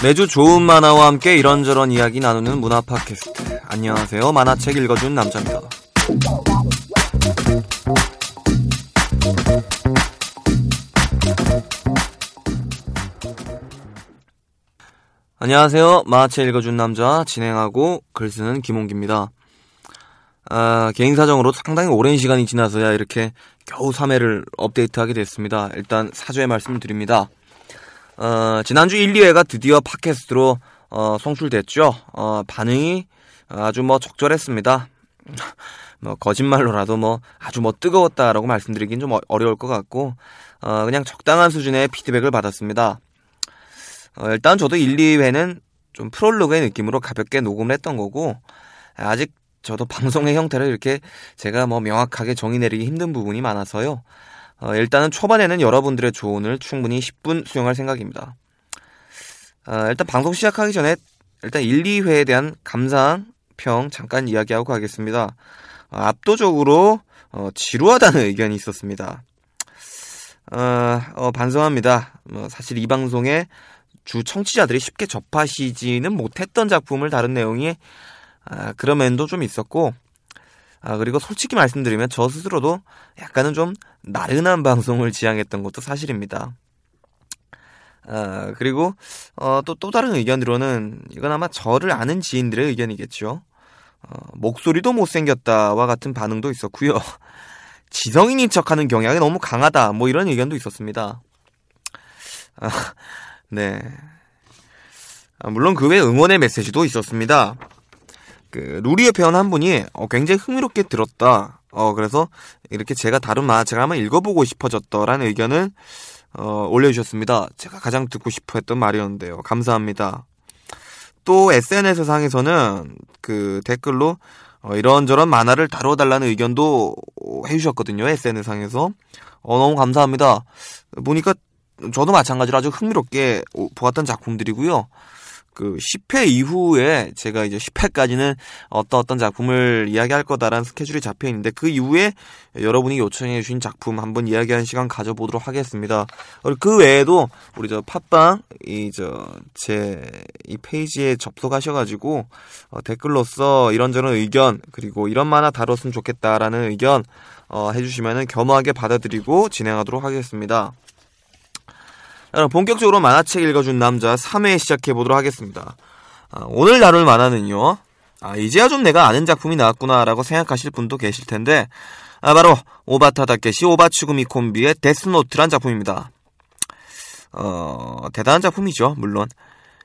매주 좋은 만화와 함께 이런저런 이야기 나누는 문화 팟캐스트. 안녕하세요. 만화책 읽어준 남자입니다. 안녕하세요. 만화책 읽어준 남자 진행하고 글 쓰는 김홍기입니다. 아, 개인 사정으로 상당히 오랜 시간이 지나서야 이렇게 겨우 3회를 업데이트하게 됐습니다. 일단 사죄의 말씀을 드립니다. 어, 지난주 1, 2회가 드디어 팟캐스트로 어, 송출됐죠. 어, 반응이 아주 뭐 적절했습니다. 뭐 거짓말로라도 뭐 아주 뭐 뜨거웠다라고 말씀드리긴 좀 어- 어려울 것 같고 어, 그냥 적당한 수준의 피드백을 받았습니다. 어, 일단 저도 1, 2회는 좀 프롤로그의 느낌으로 가볍게 녹음을 했던 거고 아직 저도 방송의 형태를 이렇게 제가 뭐 명확하게 정의 내리기 힘든 부분이 많아서요. 어, 일단은 초반에는 여러분들의 조언을 충분히 10분 수용할 생각입니다. 어, 일단 방송 시작하기 전에 일단 1, 2회에 대한 감상, 평 잠깐 이야기하고 가겠습니다. 어, 압도적으로 어, 지루하다는 의견이 있었습니다. 어, 어, 반성합니다. 뭐, 사실 이 방송에 주 청취자들이 쉽게 접하시지는 못했던 작품을 다룬 내용이 아, 그런 면도 좀 있었고 아, 그리고 솔직히 말씀드리면 저 스스로도 약간은 좀 나른한 방송을 지향했던 것도 사실입니다. 아, 그리고 어, 또, 또 다른 의견으로는 이건 아마 저를 아는 지인들의 의견이겠죠. 어, 목소리도 못생겼다와 같은 반응도 있었고요. 지성인인 척하는 경향이 너무 강하다. 뭐 이런 의견도 있었습니다. 아, 네. 아, 물론 그 외 응원의 메시지도 있었습니다. 그 루리의 회원 한 분이 어, 굉장히 흥미롭게 들었다. 어 그래서 이렇게 제가 다룬 만화책을 한번 읽어보고 싶어졌더라는 의견을 어, 올려주셨습니다. 제가 가장 듣고 싶어했던 말이었는데요. 감사합니다. 또 SNS 상에서는 그 댓글로 어, 이런저런 만화를 다뤄달라는 의견도 해주셨거든요. SNS 상에서 어, 너무 감사합니다. 보니까 저도 마찬가지로 아주 흥미롭게 보았던 작품들이고요. 그 10회 이후에 제가 이제 10회까지는 어떤 어떤 작품을 이야기할 거다라는 스케줄이 잡혀 있는데 그 이후에 여러분이 요청해 주신 작품 한번 이야기하는 시간 가져보도록 하겠습니다. 그리고 그 외에도 우리 저 팟빵 이 저 제 이 페이지에 접속하셔가지고 어, 댓글로써 이런저런 의견 그리고 이런 만화 다뤘으면 좋겠다라는 의견 어, 해주시면은 겸허하게 받아들이고 진행하도록 하겠습니다. 여러분 본격적으로 만화책 읽어준 남자 3회 시작해보도록 하겠습니다. 아, 오늘 다룰 만화는요. 아, 이제야 좀 내가 아는 작품이 나왔구나라고 생각하실 분도 계실 텐데 아, 바로 오바타 다케시 오바츠구미 콤비의 데스노트란 작품입니다. 어, 대단한 작품이죠, 물론.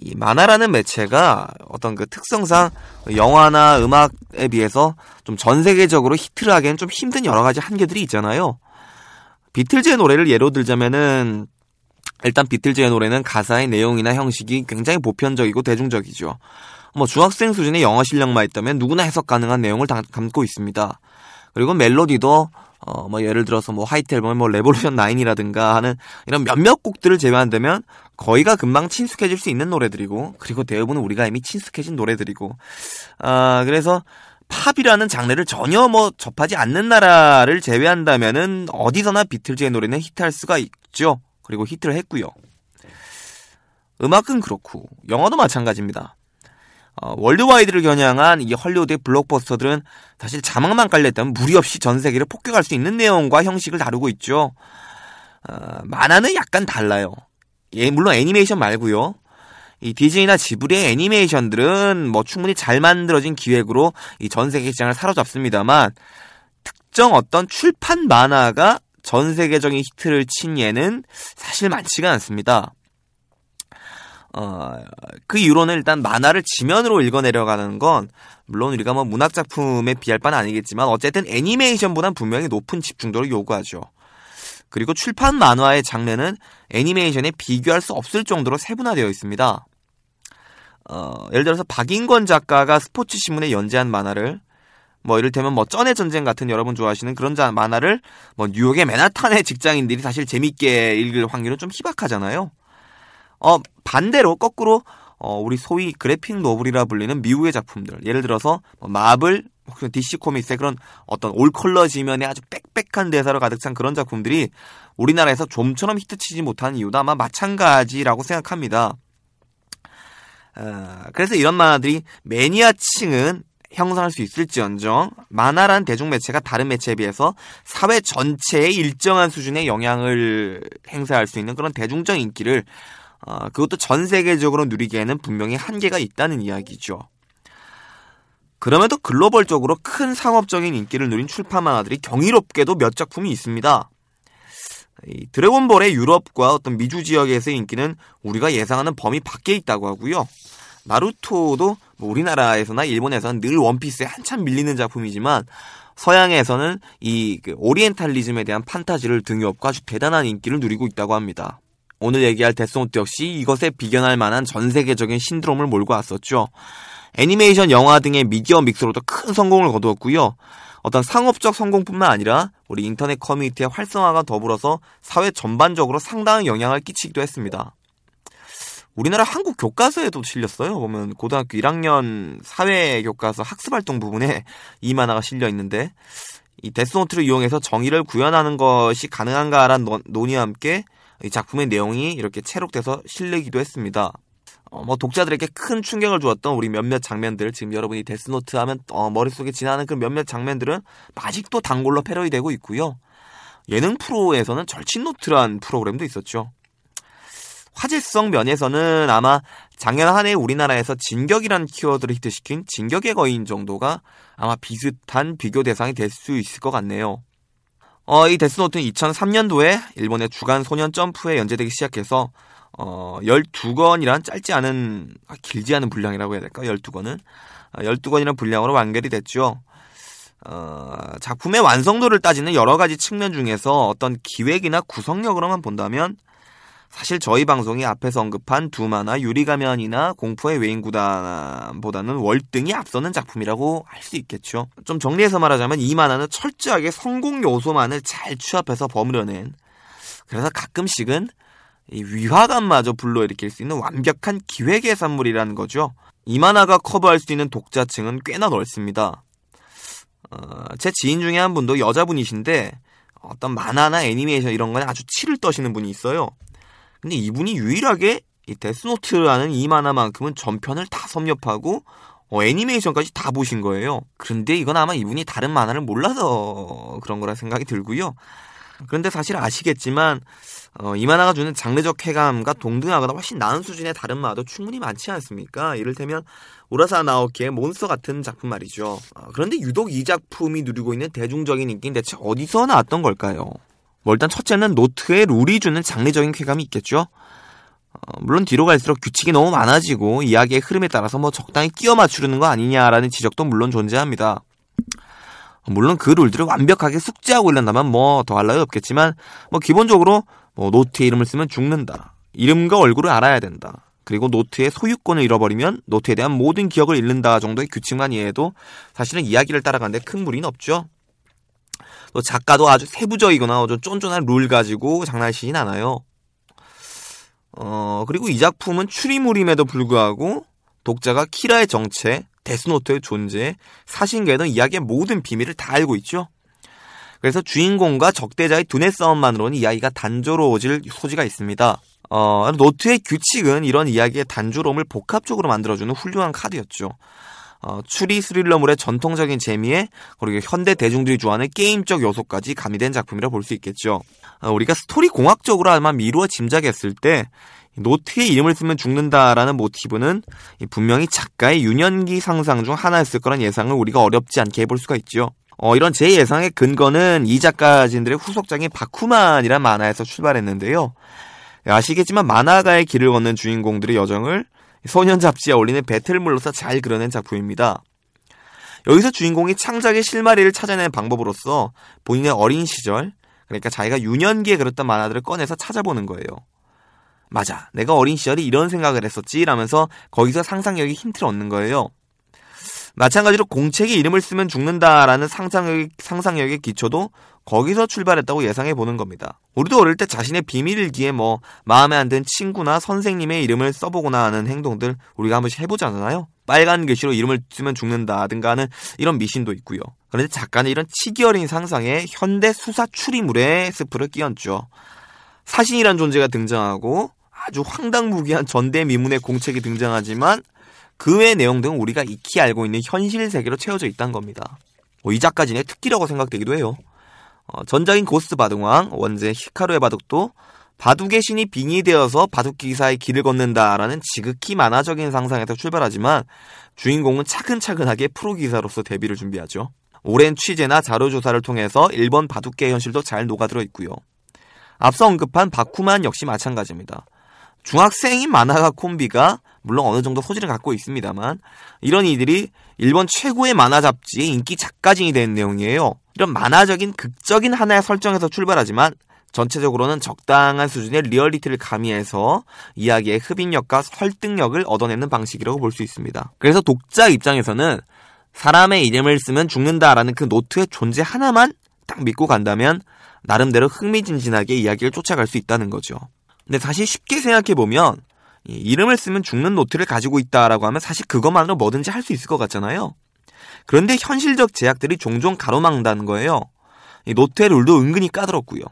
이 만화라는 매체가 어떤 그 특성상 영화나 음악에 비해서 좀 전 세계적으로 히트를 하기엔 좀 힘든 여러 가지 한계들이 있잖아요. 비틀즈의 노래를 예로 들자면은 일단 비틀즈의 노래는 가사의 내용이나 형식이 굉장히 보편적이고 대중적이죠. 뭐 중학생 수준의 영어 실력만 있다면 누구나 해석 가능한 내용을 담고 있습니다. 그리고 멜로디도 어 뭐 예를 들어서 뭐 화이트 앨범의 뭐 Revolution 9이라든가 하는 이런 몇몇 곡들을 제외한다면 거의가 금방 친숙해질 수 있는 노래들이고 그리고 대부분은 우리가 이미 친숙해진 노래들이고 아 그래서 팝이라는 장르를 전혀 뭐 접하지 않는 나라를 제외한다면은 어디서나 비틀즈의 노래는 히트할 수가 있죠. 그리고 히트를 했고요. 음악은 그렇고 영화도 마찬가지입니다. 어, worldwide를 겨냥한 이 헐리우드의 블록버스터들은 사실 자막만 깔렸다면 무리 없이 전 세계를 폭격할 수 있는 내용과 형식을 다루고 있죠. 어, 만화는 약간 달라요. 예, 물론 애니메이션 말고요. 이 디즈니나 지브리의 애니메이션들은 뭐 충분히 잘 만들어진 기획으로 이 전 세계 시장을 사로잡습니다만 특정 어떤 출판 만화가 전 세계적인 히트를 친 예는 사실 많지가 않습니다. 어, 그 이유로는 일단 만화를 지면으로 읽어내려가는 건 물론 우리가 뭐 문학 작품에 비할 바는 아니겠지만 어쨌든 애니메이션보단 분명히 높은 집중도를 요구하죠. 그리고 출판 만화의 장르는 애니메이션에 비교할 수 없을 정도로 세분화되어 있습니다. 어, 예를 들어서 박인권 작가가 스포츠 신문에 연재한 만화를 뭐 이를테면 뭐 쩐의 전쟁 같은 여러분 좋아하시는 그런 자, 만화를 뭐 뉴욕의 맨하탄의 직장인들이 사실 재밌게 읽을 확률은 좀 희박하잖아요. 어 반대로 거꾸로 어 우리 소위 그래픽 노블이라 불리는 미국의 작품들 예를 들어서 뭐 마블 혹은 DC 코믹스의 그런 어떤 올 컬러 지면에 아주 빽빽한 대사로 가득 찬 그런 작품들이 우리나라에서 좀처럼 히트치지 못한 이유도 아마 마찬가지라고 생각합니다. 어, 그래서 이런 만화들이 매니아층은 형성할 수 있을지언정 만화란 대중 매체가 다른 매체에 비해서 사회 전체에 일정한 수준의 영향을 행사할 수 있는 그런 대중적 인기를 어, 그것도 전 세계적으로 누리기에는 분명히 한계가 있다는 이야기죠. 그럼에도 글로벌적으로 큰 상업적인 인기를 누린 출판 만화들이 경이롭게도 몇 작품이 있습니다. 이 드래곤볼의 유럽과 어떤 미주 지역에서의 인기는 우리가 예상하는 범위 밖에 있다고 하고요. 나루토도 뭐 우리나라에서나 일본에서는 늘 원피스에 한참 밀리는 작품이지만 서양에서는 이 그 오리엔탈리즘에 대한 판타지를 등에 업고 아주 대단한 인기를 누리고 있다고 합니다. 오늘 얘기할 데스노트 역시 이것에 비견할 만한 전 세계적인 신드롬을 몰고 왔었죠. 애니메이션, 영화 등의 media mix로도 큰 성공을 거두었고요. 어떤 상업적 성공뿐만 아니라 우리 인터넷 커뮤니티의 활성화가 더불어서 사회 전반적으로 상당한 영향을 끼치기도 했습니다. 우리나라 한국 교과서에도 실렸어요. 보면 고등학교 1학년 사회 교과서 학습 활동 부분에 이 만화가 실려 있는데 이 데스노트를 이용해서 정의를 구현하는 것이 가능한가라는 논의와 함께 이 작품의 내용이 이렇게 채록돼서 실리기도 했습니다. 어, 뭐 독자들에게 큰 충격을 주었던 우리 몇몇 장면들 지금 여러분이 데스노트 하면 어, 머릿속에 지나는 그 몇몇 장면들은 아직도 단골로 패러디되고 있고요. 예능 프로에서는 절친노트란 프로그램도 있었죠. 화제성 면에서는 아마 작년 한 해 우리나라에서 진격이라는 키워드를 히트시킨 진격의 거인 정도가 아마 비슷한 비교 대상이 될 수 있을 것 같네요. 어, 이 데스노트는 2003년도에 일본의 주간 소년 점프에 연재되기 시작해서 어, 12권이란 짧지 않은 아, 길지 않은 분량이라고 해야 될까? 12권은 아, 12권이라는 분량으로 완결이 됐죠. 어, 작품의 완성도를 따지는 여러 가지 측면 중에서 어떤 기획이나 구성력으로만 본다면 사실 저희 방송이 앞에서 언급한 두마나 유리가면이나 공포의 외인구단보다는 월등히 앞서는 작품이라고 할 수 있겠죠. 좀 정리해서 말하자면 이 만화는 철저하게 성공 요소만을 잘 취합해서 버무려낸 그래서 가끔씩은 이 위화감마저 불러일으킬 수 있는 완벽한 기획의 산물이라는 거죠. 이 만화가 커버할 수 있는 독자층은 꽤나 넓습니다. 어, 제 지인 중에 한 분도 여자분이신데 어떤 만화나 애니메이션 이런 거에 아주 치를 떠시는 분이 있어요. 근데 이분이 유일하게 이 데스노트라는 이 만화만큼은 전편을 다 섭렵하고 어, 애니메이션까지 다 보신 거예요. 그런데 이건 아마 이분이 다른 만화를 몰라서 그런 거라 생각이 들고요. 그런데 사실 아시겠지만 어, 이 만화가 주는 장르적 쾌감과 동등하거나 훨씬 나은 수준의 다른 만화도 충분히 많지 않습니까? 이를테면 오라사 나오키의 몬스터 같은 작품 말이죠. 어, 그런데 유독 이 작품이 누리고 있는 대중적인 인기는 대체 어디서 나왔던 걸까요? 뭐 일단 첫째는 노트의 룰이 주는 장르적인 쾌감이 있겠죠. 어, 물론 뒤로 갈수록 규칙이 너무 많아지고 이야기의 흐름에 따라서 뭐 적당히 끼워 맞추려는 거 아니냐라는 지적도 물론 존재합니다. 물론 그 룰들을 완벽하게 숙지하고 있는다면 뭐 더할 나위 없겠지만 뭐 기본적으로 뭐 노트에 이름을 쓰면 죽는다. 이름과 얼굴을 알아야 된다. 그리고 노트의 소유권을 잃어버리면 노트에 대한 모든 기억을 잃는다 정도의 규칙만 이해해도 사실은 이야기를 따라가는데 큰 무리는 없죠. 또 작가도 아주 세부적이거나 아주 쫀쫀한 룰 가지고 장난치진 않아요. 어, 그리고 이 작품은 추리물임에도 불구하고 독자가 키라의 정체, 데스노트의 존재, 사신계 등 이야기의 모든 비밀을 다 알고 있죠. 그래서 주인공과 적대자의 두뇌 싸움만으로는 이야기가 단조로워질 소지가 있습니다. 어, 노트의 규칙은 이런 이야기의 단조로움을 복합적으로 만들어주는 훌륭한 카드였죠. 어, 추리 스릴러물의 전통적인 재미에 그리고 현대 대중들이 좋아하는 게임적 요소까지 가미된 작품이라 볼 수 있겠죠. 어, 우리가 스토리 공학적으로 아마 미루어 짐작했을 때 노트에 이름을 쓰면 죽는다라는 모티브는 분명히 작가의 유년기 상상 중 하나였을 거란 예상을 우리가 어렵지 않게 해볼 수가 있죠. 어, 이런 제 예상의 근거는 이 작가진들의 후속작인 바쿠만이란 만화에서 출발했는데요. 아시겠지만 만화가의 길을 걷는 주인공들의 여정을 소년 잡지에 올리는 배틀물로서 잘 그려낸 작품입니다. 여기서 주인공이 창작의 실마리를 찾아내는 방법으로서 본인의 어린 시절, 그러니까 자기가 유년기에 그렸던 만화들을 꺼내서 찾아보는 거예요. 맞아. 내가 어린 시절에 이런 생각을 했었지. 라면서 거기서 상상력이 힌트를 얻는 거예요. 마찬가지로 공책에 이름을 쓰면 죽는다라는 상상력, 상상력의 기초도 거기서 출발했다고 예상해 보는 겁니다. 우리도 어릴 때 자신의 비밀일기에 뭐 마음에 안 든 친구나 선생님의 이름을 써보거나 하는 행동들 우리가 한 번씩 해보지 않았나요? 빨간 글씨로 이름을 쓰면 죽는다든가 하는 이런 미신도 있고요. 그런데 작가는 이런 치기 어린 상상에 현대 수사 추리물에 스프를 끼얹죠. 사신이란 존재가 등장하고 아주 황당무계한 전대미문의 공책이 등장하지만 그 외의 내용들은 우리가 익히 알고 있는 현실 세계로 채워져 있다는 겁니다. 뭐 이 작가진의 특기라고 생각되기도 해요. 어, 전작인 고스트 바둑왕, 원제 히카루의 바둑도 바둑의 신이 빙의되어서 바둑 기사의 길을 걷는다라는 지극히 만화적인 상상에서 출발하지만 주인공은 차근차근하게 프로 기사로서 데뷔를 준비하죠. 오랜 취재나 자료 조사를 통해서 일본 바둑계 현실도 잘 녹아들어 있고요. 앞서 언급한 바쿠만 역시 마찬가지입니다. 중학생인 만화가 콤비가 물론 어느 정도 소질을 갖고 있습니다만 이런 이들이 일본 최고의 만화 잡지의 인기 작가진이 된 내용이에요. 이런 만화적인 극적인 하나의 설정에서 출발하지만 전체적으로는 적당한 수준의 리얼리티를 가미해서 이야기의 흡입력과 설득력을 얻어내는 방식이라고 볼 수 있습니다. 그래서 독자 입장에서는 사람의 이름을 쓰면 죽는다라는 그 노트의 존재 하나만 딱 믿고 간다면 나름대로 흥미진진하게 이야기를 쫓아갈 수 있다는 거죠. 근데 사실 쉽게 생각해보면 이름을 쓰면 죽는 노트를 가지고 있다라고 하면 사실 그것만으로 뭐든지 할 수 있을 것 같잖아요. 그런데 현실적 제약들이 종종 가로막는다는 거예요. 이 노트의 룰도 은근히 까다롭고요.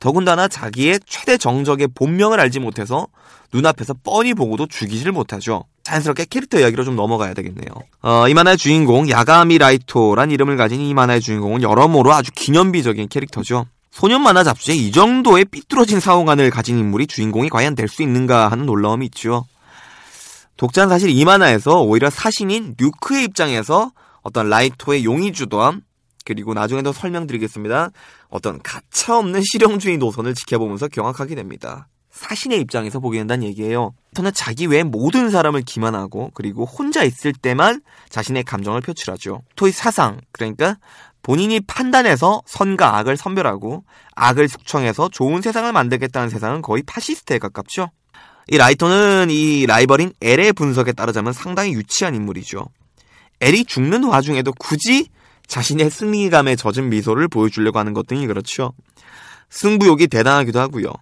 더군다나 자기의 최대 정적의 본명을 알지 못해서 눈앞에서 뻔히 보고도 죽이질 못하죠. 자연스럽게 캐릭터 이야기로 좀 넘어가야 되겠네요. 어, 이 만화의 주인공 야가미 라이토란 이름을 가진 이 만화의 주인공은 여러모로 아주 기념비적인 캐릭터죠. 소년 만화 잡지에 이 정도의 삐뚤어진 사고관을 가진 인물이 주인공이 과연 될 수 있는가 하는 놀라움이 있죠. 독자는 사실 이 만화에서 오히려 사신인 류크의 입장에서 어떤 라이토의 용의 주도함 그리고 나중에도 설명드리겠습니다. 어떤 가차없는 실용주의 노선을 지켜보면서 경악하게 됩니다. 사신의 입장에서 보게 된다는 얘기예요. 저는 자기 외에 모든 사람을 기만하고 그리고 혼자 있을 때만 자신의 감정을 표출하죠. 라이토의 사상 그러니까 본인이 판단해서 선과 악을 선별하고 악을 숙청해서 좋은 세상을 만들겠다는 세상은 거의 파시스트에 가깝죠. 이 라이토는 이 라이벌인 엘의 분석에 따르자면 상당히 유치한 인물이죠. 엘이 죽는 와중에도 굳이 자신의 승리감에 젖은 미소를 보여주려고 하는 것 등이 그렇죠. 승부욕이 대단하기도 하고요.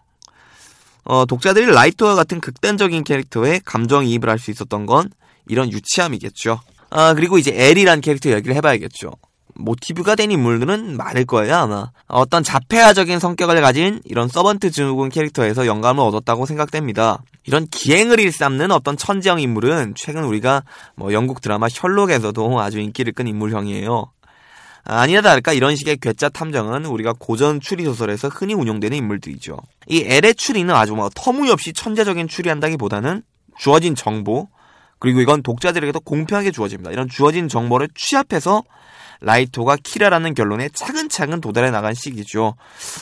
어, 독자들이 라이터와 같은 극단적인 캐릭터에 감정이입을 할 수 있었던 건 이런 유치함이겠죠. 아, 그리고 이제 엘이란 캐릭터 얘기를 해봐야겠죠. 모티브가 된 인물들은 많을 거예요, 아마. 어떤 자폐아적인 성격을 가진 이런 서번트 증후군 캐릭터에서 영감을 얻었다고 생각됩니다. 이런 기행을 일삼는 어떤 천재형 인물은 최근 우리가 뭐 영국 드라마 셜록에서도 아주 인기를 끈 인물형이에요. 아니나 다를까 이런 식의 괴짜 탐정은 우리가 고전 추리 소설에서 흔히 운용되는 인물들이죠. 이 엘의 추리는 아주 뭐 터무니없이 천재적인 추리한다기보다는 주어진 정보 그리고 이건 독자들에게도 공평하게 주어집니다. 이런 주어진 정보를 취합해서 라이토가 키라라는 결론에 차근차근 도달해 나간 시기죠.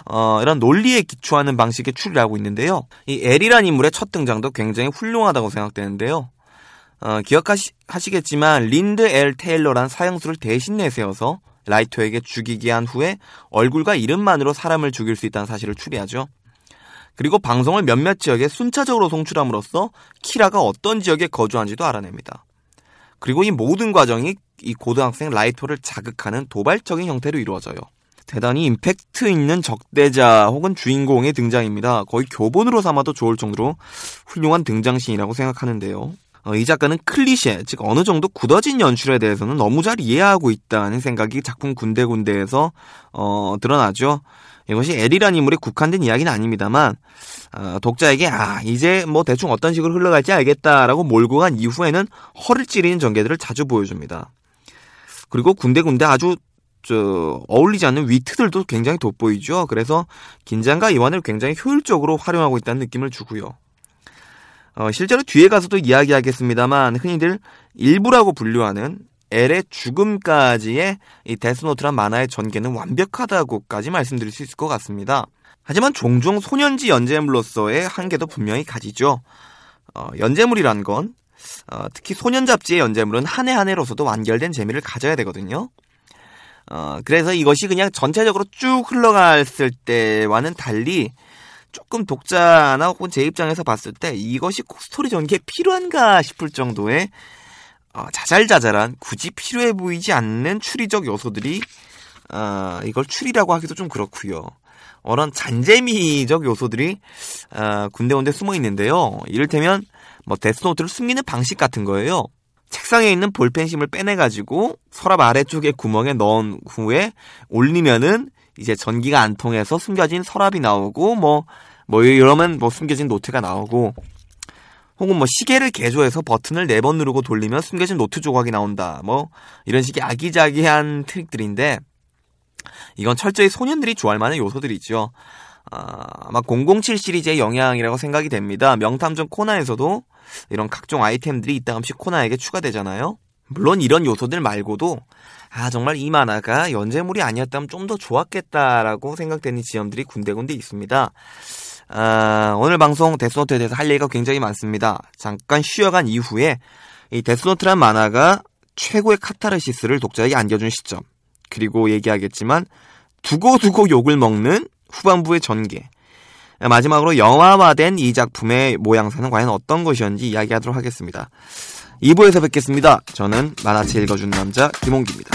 어, 이런 논리에 기초하는 방식의 추리를 하고 있는데요. 이 엘이란 인물의 첫 등장도 굉장히 훌륭하다고 생각되는데요. 어, 기억하시겠지만 린드 엘 테일러란 사형수를 대신 내세워서 라이토에게 죽이게 한 후에 얼굴과 이름만으로 사람을 죽일 수 있다는 사실을 추리하죠. 그리고 방송을 몇몇 지역에 순차적으로 송출함으로써 키라가 어떤 지역에 거주한지도 알아냅니다. 그리고 이 모든 과정이 이 고등학생 라이토를 자극하는 도발적인 형태로 이루어져요. 대단히 임팩트 있는 적대자 혹은 주인공의 등장입니다. 거의 교본으로 삼아도 좋을 정도로 훌륭한 등장신이라고 생각하는데요. 어, 이 작가는 클리셰, 즉 어느 정도 굳어진 연출에 대해서는 너무 잘 이해하고 있다는 생각이 작품 군데군데에서 어, 드러나죠. 이것이 엘이란 인물에 국한된 이야기는 아닙니다만 어, 독자에게 아 이제 뭐 대충 어떤 식으로 흘러갈지 알겠다라고 몰고 간 이후에는 허를 찌르는 전개들을 자주 보여줍니다. 그리고 군데군데 아주 저 어울리지 않는 위트들도 굉장히 돋보이죠. 그래서 긴장과 이완을 굉장히 효율적으로 활용하고 있다는 느낌을 주고요. 어, 실제로 뒤에 가서도 이야기하겠습니다만 흔히들 일부라고 분류하는 엘의 죽음까지의 이 데스노트란 만화의 전개는 완벽하다고까지 말씀드릴 수 있을 것 같습니다. 하지만 종종 소년지 연재물로서의 한계도 분명히 가지죠. 어, 연재물이란 건 어, 특히 소년 잡지의 연재물은 한 해 한 해로서도 완결된 재미를 가져야 되거든요. 어, 그래서 이것이 그냥 전체적으로 쭉 흘러갔을 때와는 달리 조금 독자나 혹은 제 입장에서 봤을 때 이것이 꼭 스토리 전개에 필요한가 싶을 정도의 어, 자잘자잘한 굳이 필요해 보이지 않는 추리적 요소들이 어, 이걸 추리라고 하기도 좀 그렇고요. 어런 잔재미적 요소들이 어, 군데군데 숨어 있는데요. 이를테면 뭐 데스노트를 숨기는 방식 같은 거예요. 책상에 있는 볼펜심을 빼내가지고 서랍 아래쪽에 구멍에 넣은 후에 올리면은 이제 전기가 안 통해서 숨겨진 서랍이 나오고 뭐, 뭐 이러면 뭐 숨겨진 노트가 나오고 혹은 뭐 시계를 개조해서 버튼을 네 번 누르고 돌리면 숨겨진 노트 조각이 나온다. 뭐 이런 식의 아기자기한 트릭들인데 이건 철저히 소년들이 좋아할 만한 요소들이죠. 아, 아마 007 시리즈의 영향이라고 생각이 됩니다. 명탐정 코난에서도 이런 각종 아이템들이 이따금씩 코나에게 추가되잖아요. 물론 이런 요소들 말고도 아 정말 이 만화가 연재물이 아니었다면 좀 더 좋았겠다라고 생각되는 지점들이 군데군데 있습니다. 아, 오늘 방송 데스노트에 대해서 할 얘기가 굉장히 많습니다. 잠깐 쉬어간 이후에 이 데스노트란 만화가 최고의 카타르시스를 독자에게 안겨준 시점 그리고 얘기하겠지만 두고두고 욕을 먹는 후반부의 전개 마지막으로 영화화된 이 작품의 모양새는 과연 어떤 것이었는지 이야기하도록 하겠습니다. 2부에서 뵙겠습니다. 저는 만화책 읽어준 남자 김홍기입니다.